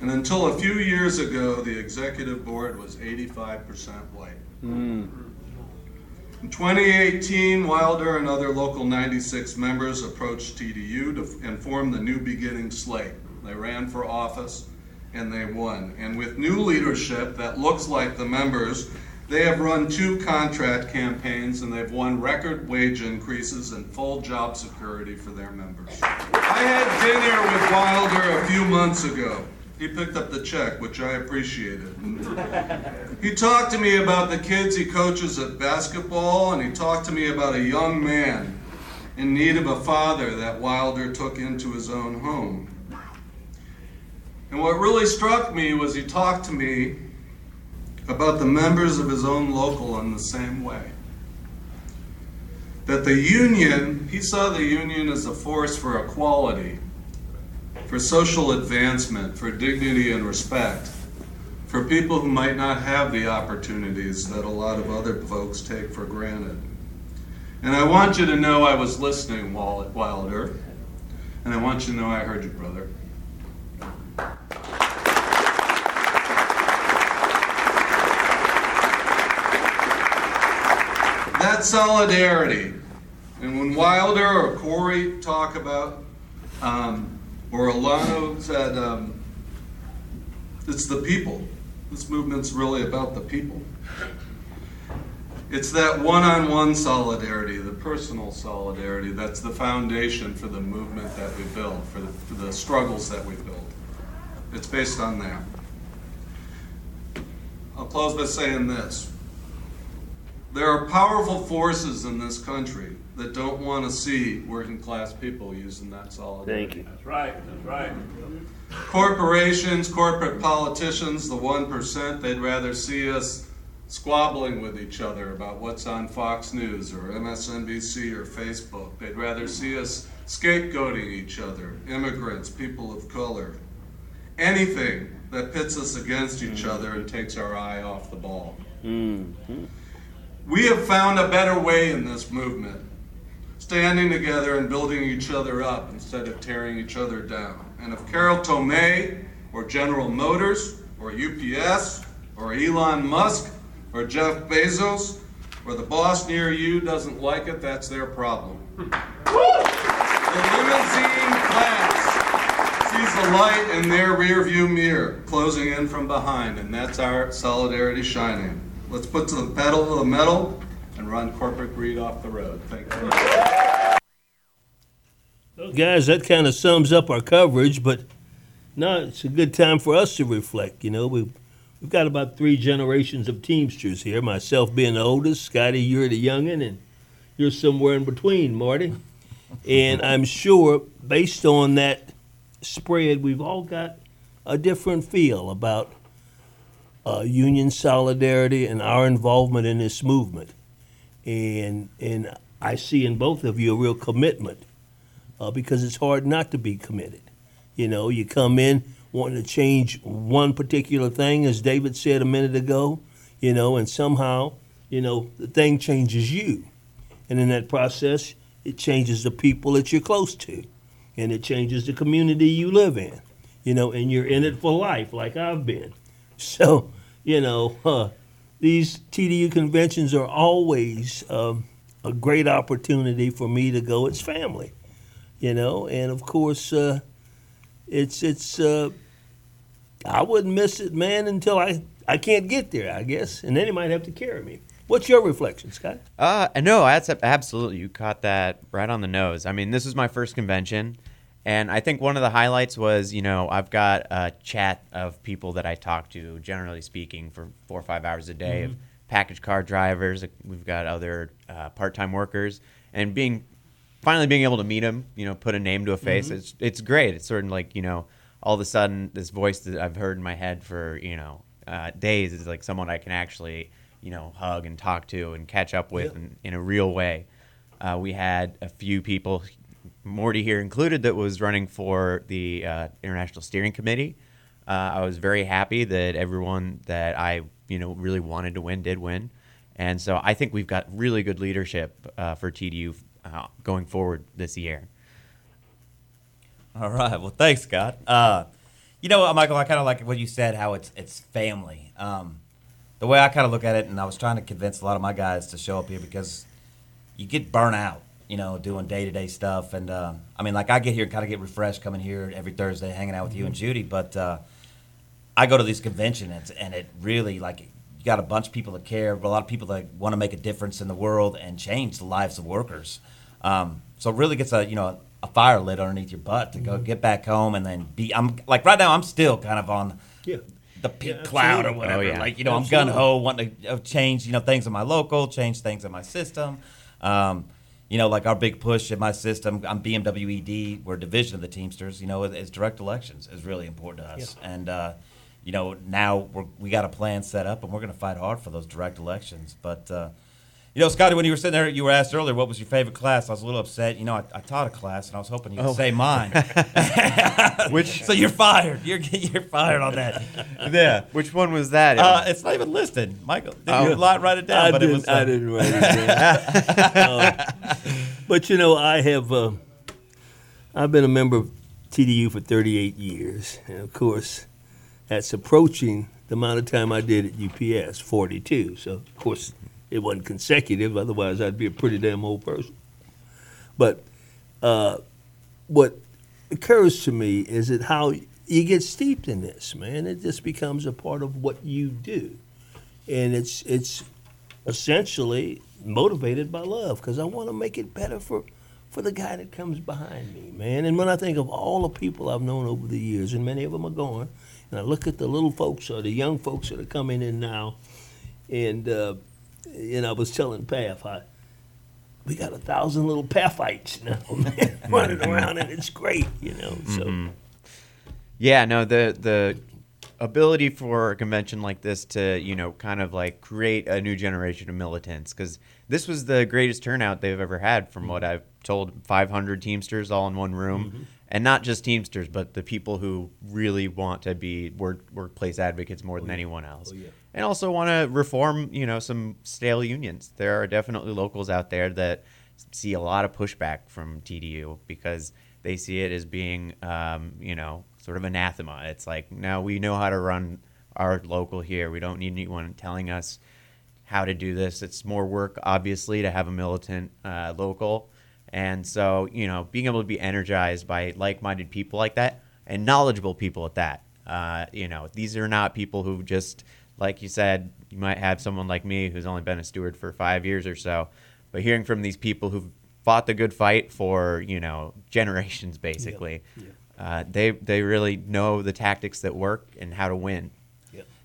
And until a few years ago, the executive board was 85% white. In 2018, Wilder and other Local 96 members approached TDU to, and formed the New Beginning slate. They ran for office and they won. And with new leadership that looks like the members, they have run two contract campaigns and they've won record wage increases and full job security for their members. I had dinner with Wilder a few months ago. He picked up the check, which I appreciated. He talked to me about the kids he coaches at basketball, and he talked to me about a young man in need of a father that Wilder took into his own home. And what really struck me was he talked to me about the members of his own local in the same way. That the union, he saw the union as a force for equality, for social advancement, for dignity and respect, for people who might not have the opportunities that a lot of other folks take for granted. And I want you to know I was listening, Wilder, and I want you to know I heard you, brother. That solidarity, and when Wilder or Corey talk about, um, or Alano said, um, it's the people. This movement's really about the people. It's that one on one solidarity, the personal solidarity, that's the foundation for the movement that we build, for the, for the struggles that we build. It's based on that. I'll close by saying this. There are powerful forces in this country that don't want to see working class people using that solidarity. Thank you. That's right, that's right. Corporations, corporate politicians, the 1%, they'd rather see us squabbling with each other about what's on Fox News or MSNBC or Facebook. They'd rather see us scapegoating each other, immigrants, people of color. Anything that pits us against each mm-hmm. other and takes our eye off the ball. Mm-hmm. We have found a better way in this movement, standing together and building each other up instead of tearing each other down. And if Carol Tomé or General Motors or UPS or Elon Musk or Jeff Bezos or the boss near you doesn't like it, that's their problem. The limousine class sees the light in their rearview mirror, closing in from behind, and that's our solidarity shining. Let's put to the pedal to the metal and run corporate greed off the road. Thank you. Guys, that kind of sums up our coverage, but now it's a good time for us to reflect. You know, we've, we've got about three generations of Teamsters here, myself being the oldest, Scotty, you're the youngin', and you're somewhere in between, Marty. And I'm sure, based on that spread, we've all got a different feel about uh, union solidarity and our involvement in this movement. And, and I see in both of you a real commitment uh, because it's hard not to be committed. You know, you come in wanting to change one particular thing, as David said a minute ago, you know, and somehow, you know, the thing changes you. And in that process, it changes the people that you're close to, and it changes the community you live in, you know, and you're in it for life, like I've been. So, you know, uh, these TDU conventions are always um, a great opportunity for me to go. It's family you know. And of course, uh, it's it's uh, I wouldn't miss it, man, until I I can't get there, I guess, and then he might have to carry me. What's your reflection, Scott? Uh, no, that's absolutely. You caught that right on the nose. I mean, this is my first convention, and I think one of the highlights was, you know, I've got a chat of people that I talk to, generally speaking, for four or five hours a day Mhm. of package car drivers. We've got other uh, part-time workers, and being finally being able to meet them, you know, put a name to a face. Mhm. It's it's great. It's sort of like you know, all of a sudden, this voice that I've heard in my head for you know uh, days is like someone I can actually you know hug and talk to and catch up with in, in a real way. Uh, we had a few people, Morty here included, that was running for the uh, International Steering Committee. Uh, I was very happy that everyone that I you know really wanted to win did win, and so I think we've got really good leadership uh, for TDU uh, going forward this year. All right. Well, thanks, Scott. Uh, you know Michael? I kind of like what you said, how it's it's family. Um, the way I kind of look at it, and I was trying to convince a lot of my guys to show up here because you get burnt out, you know, doing day to day stuff. And uh, I mean, like I get here and kind of get refreshed coming here every Thursday, hanging out with you and Judy. But uh, I go to these conventions, and it really like you got a bunch of people that care, a lot of people that want to make a difference in the world and change the lives of workers. Um, so it really gets a you know a fire lit underneath your butt to go get back home and then be. I'm like right now. I'm still kind of on Yeah. the pink Yeah, cloud or whatever. Oh, yeah. Like you know, I'm gun ho, wanting to uh, change you know things in my local, change things in my system. Um, you know, like our big push in my system, I'm BMWED. We're a division of the Teamsters. You know, is, direct elections is really important to us, and uh, you know now we're, we got a plan set up, and we're going to fight hard for those direct elections. But uh, you know, Scotty, when you were sitting there, you were asked earlier what was your favorite class. I was a little upset. You know, I, I taught a class, and I was hoping you would Oh. say mine. Which- so you're fired. You're you're fired on that. Yeah. Which one was that? Uh, it's not even listed. Michael, did Oh. you li- write it down? I but didn't, it was. uh, I didn't write it down. Uh, but you know, I have. Uh, I've been a member of TDU for 38 years, and of course, that's approaching the amount of time I did at UPS, 42. So, of course, it wasn't consecutive. Otherwise, I'd be a pretty damn old person. But uh, what occurs to me is that how you get steeped in this, man. It just becomes a part of what you do, and it's it's essentially motivated by love because I want to make it better for for the guy that comes behind me, man. And when I think of all the people I've known over the years, and many of them are gone, and I look at the little folks or the young folks that are coming in now, and uh, and I was telling Path, I, we got a thousand little Pathites now running around, and it's great, you know. So. Mhm. Yeah, no, the the ability for a convention like this to, you know, kind of like create a new generation of militants because this was the greatest turnout they've ever had from what I've told 500 Teamsters all in one room. Mhm. And not just Teamsters, but the people who really want to be work, workplace advocates more than anyone else. Oh, yeah. And also want to reform, you know, some stale unions. There are definitely locals out there that see a lot of pushback from TDU because they see it as being, um, you know, sort of anathema. It's like, now we know how to run our local here. We don't need anyone telling us how to do this. It's more work, obviously, to have a militant uh, local. And so, you know, being able to be energized by like minded people like that and knowledgeable people at that. Uh, you know, these are not people who just, like you said, you might have someone like me who's only been a steward for five years or so. But hearing from these people who've fought the good fight for, you know, generations basically, uh, they, they really know the tactics that work and how to win.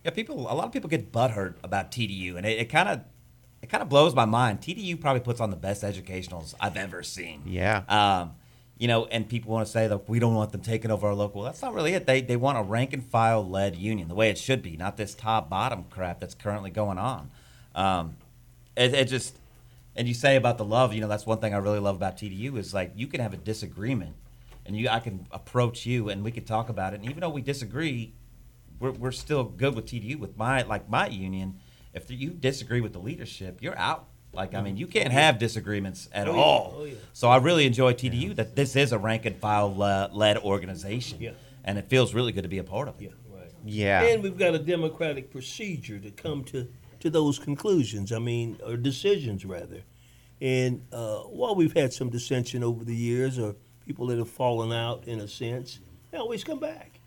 Yeah, people. A lot of people get butthurt about TDU, and it kind of it kind of blows my mind. TDU probably puts on the best educationals I've ever seen. Yeah. Um, you know, and people want to say that we don't want them taking over our local. That's not really it. They they want a rank and file led union, the way it should be, not this top bottom crap that's currently going on. Um, it, it just and you say about the love. You know, that's one thing I really love about TDU is like you can have a disagreement, and you I can approach you and we can talk about it. And even though we disagree, we're, we're still good with TDU with my like my union. If you disagree with the leadership, you're out. Like I mean, you can't have disagreements at Oh, yeah. all. Oh, yeah. So I really enjoy TDU that this is a rank and file le- led organization. Yeah. And it feels really good to be a part of it. Yeah. And we've got a democratic procedure to come to, to those conclusions, I mean, or decisions rather. And uh, while we've had some dissension over the years, or people that have fallen out in a sense, they always come back.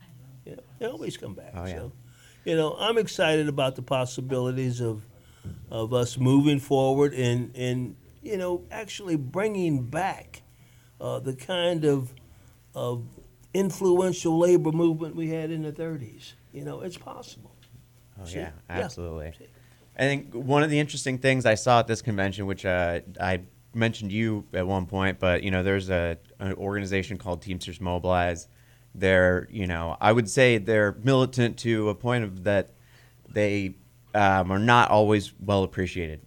You know, they always come back. Oh, yeah. So, you know, I'm excited about the possibilities of of us moving forward and and you know actually bringing back uh, the kind of of influential labor movement we had in the 30s. You know, it's possible. Oh See? yeah, Yeah. absolutely. I think one of the interesting things I saw at this convention, which uh, I mentioned you at one point, but you know, there's a an organization called Teamsters Mobilize. They're, you know, I would say they're militant to a point of that they um, are not always well appreciated.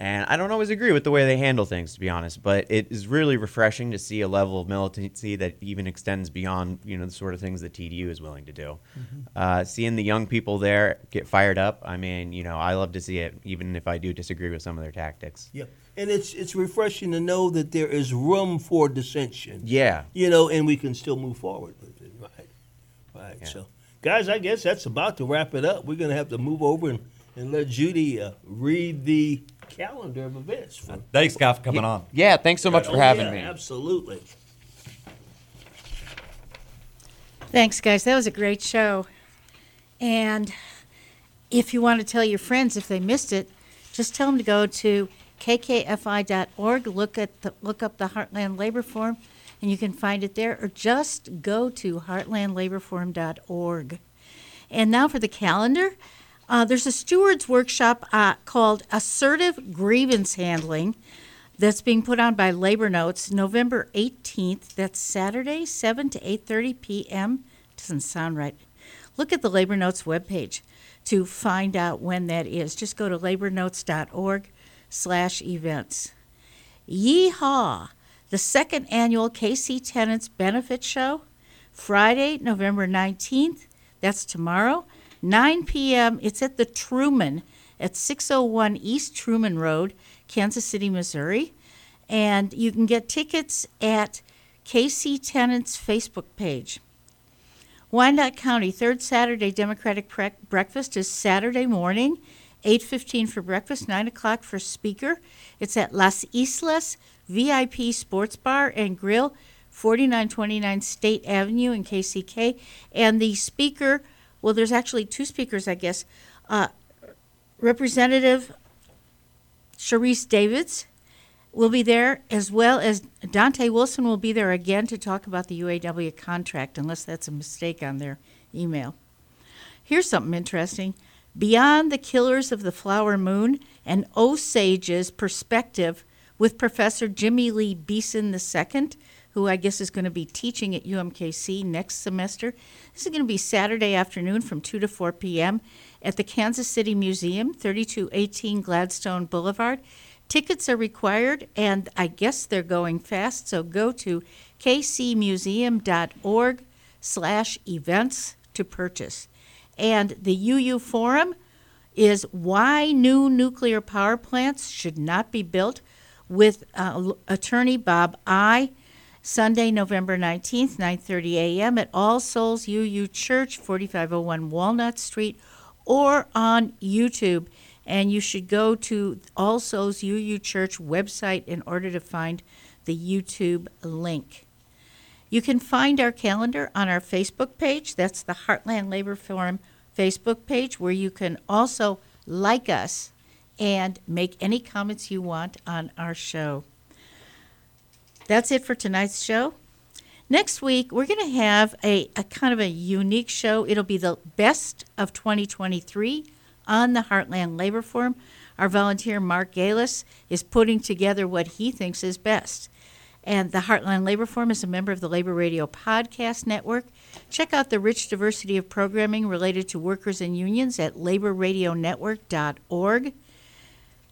And I don't always agree with the way they handle things, to be honest. But it is really refreshing to see a level of militancy that even extends beyond, you know, the sort of things that TDU is willing to do. Mhm. Uh, seeing the young people there get fired up, I mean, you know, I love to see it, even if I do disagree with some of their tactics. Yep. And it's it's refreshing to know that there is room for dissension. Yeah. You know, and we can still move forward with it. Right. Right. So, guys, I guess that's about to wrap it up. We're going to have to move over and, and let Judy uh, read the calendar of events. For, Thanks, Scott, for coming Yeah. on. Yeah, thanks so much Oh, for having yeah, me. Absolutely. Thanks, guys. That was a great show. And if you want to tell your friends if they missed it, just tell them to go to kkfi.org, look at the, look up the Heartland Labor Forum, and you can find it there, or just go to heartlandlaborforum.org. And now for the calendar. Uh, there's a steward's workshop uh, called Assertive Grievance Handling that's being put on by Labor Notes November 18th. That's Saturday, 7 to 8:30 p.m. Doesn't sound right. Look at the Labor Notes webpage to find out when that is. Just go to labornotes.org slash events. Yeehaw! The second annual KC Tenants Benefit Show, Friday, November 19th. That's tomorrow, 9 p.m. It's at the Truman at 601 East Truman Road, Kansas City, Missouri. And you can get tickets at KC Tenants Facebook page. Wyandotte County third Saturday Democratic pre- breakfast is Saturday morning, 8:15 for breakfast, 9 o'clock for speaker. It's at Las Islas VIP Sports Bar and Grill, 4929 State Avenue in KCK. And the speaker, well, there's actually two speakers, I guess. Uh, Representative Sharice Davids will be there, as well as Dante Wilson will be there again to talk about the UAW contract, unless that's a mistake on their email. Here's something interesting Beyond the Killers of the Flower Moon, an Osage's perspective with Professor Jimmy Lee Beason II, who I guess is going to be teaching at UMKC next semester. This is going to be Saturday afternoon from 2 to 4 p.m. at the Kansas City Museum, 3218 Gladstone Boulevard. Tickets are required, and I guess they're going fast, so go to kcmuseum.org slash events to purchase. And the UU Forum is why new nuclear power plants should not be built with uh, attorney Bob I. Sunday, November 19th, 9:30 a.m. at All Souls UU Church, 4501 Walnut Street, or on YouTube. And you should go to All Souls UU Church website in order to find the YouTube link. You can find our calendar on our Facebook page. That's the Heartland Labor Forum Facebook page, where you can also like us and make any comments you want on our show. That's it for tonight's show. Next week, we're going to have a, a kind of a unique show. It'll be the best of 2023 on the Heartland Labor Forum. Our volunteer, Mark Galis, is putting together what he thinks is best. And the Heartland Labor Forum is a member of the Labor Radio Podcast Network. Check out the rich diversity of programming related to workers and unions at laborradionetwork.org.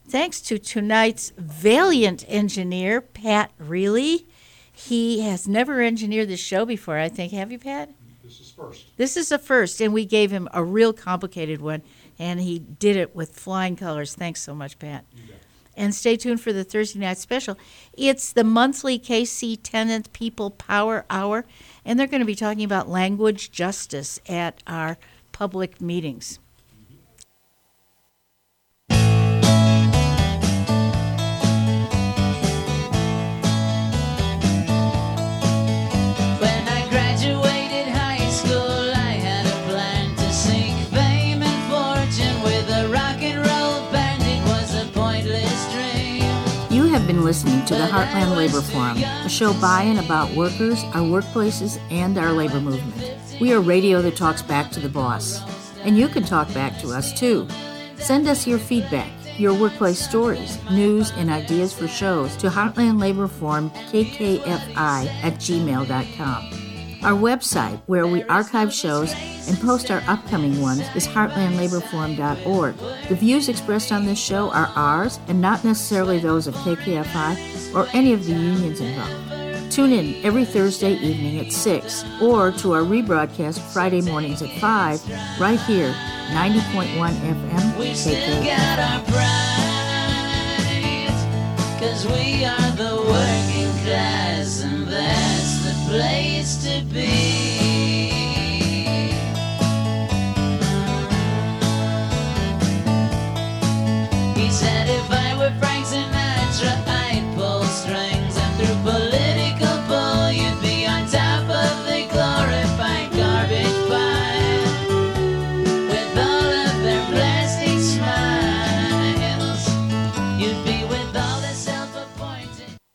Thanks to tonight's valiant engineer, Pat Reilly. He has never engineered this show before, I think. Have you, Pat? This is first. This is the first, and we gave him a real complicated one, and he did it with flying colors. Thanks so much, Pat. And stay tuned for the Thursday night special. It's the monthly KC Tenant People Power Hour, and they're going to be talking about language justice at our public meetings. Listening to the Heartland Labor Forum, a show by and about workers, our workplaces, and our labor movement. We are radio that talks back to the boss. And you can talk back to us too. Send us your feedback, your workplace stories, news, and ideas for shows to Heartland Labor Forum KKFI at gmail.com. Our website, where we archive shows and post our upcoming ones, is heartlandlaborforum.org. The views expressed on this show are ours and not necessarily those of KKFI or any of the unions involved. Tune in every Thursday evening at 6 or to our rebroadcast Friday mornings at 5 right here, 90.1 FM We still got our KKFI. pride, cause we are the working class, and that's the place to be. He said if I were Frank Sinatra,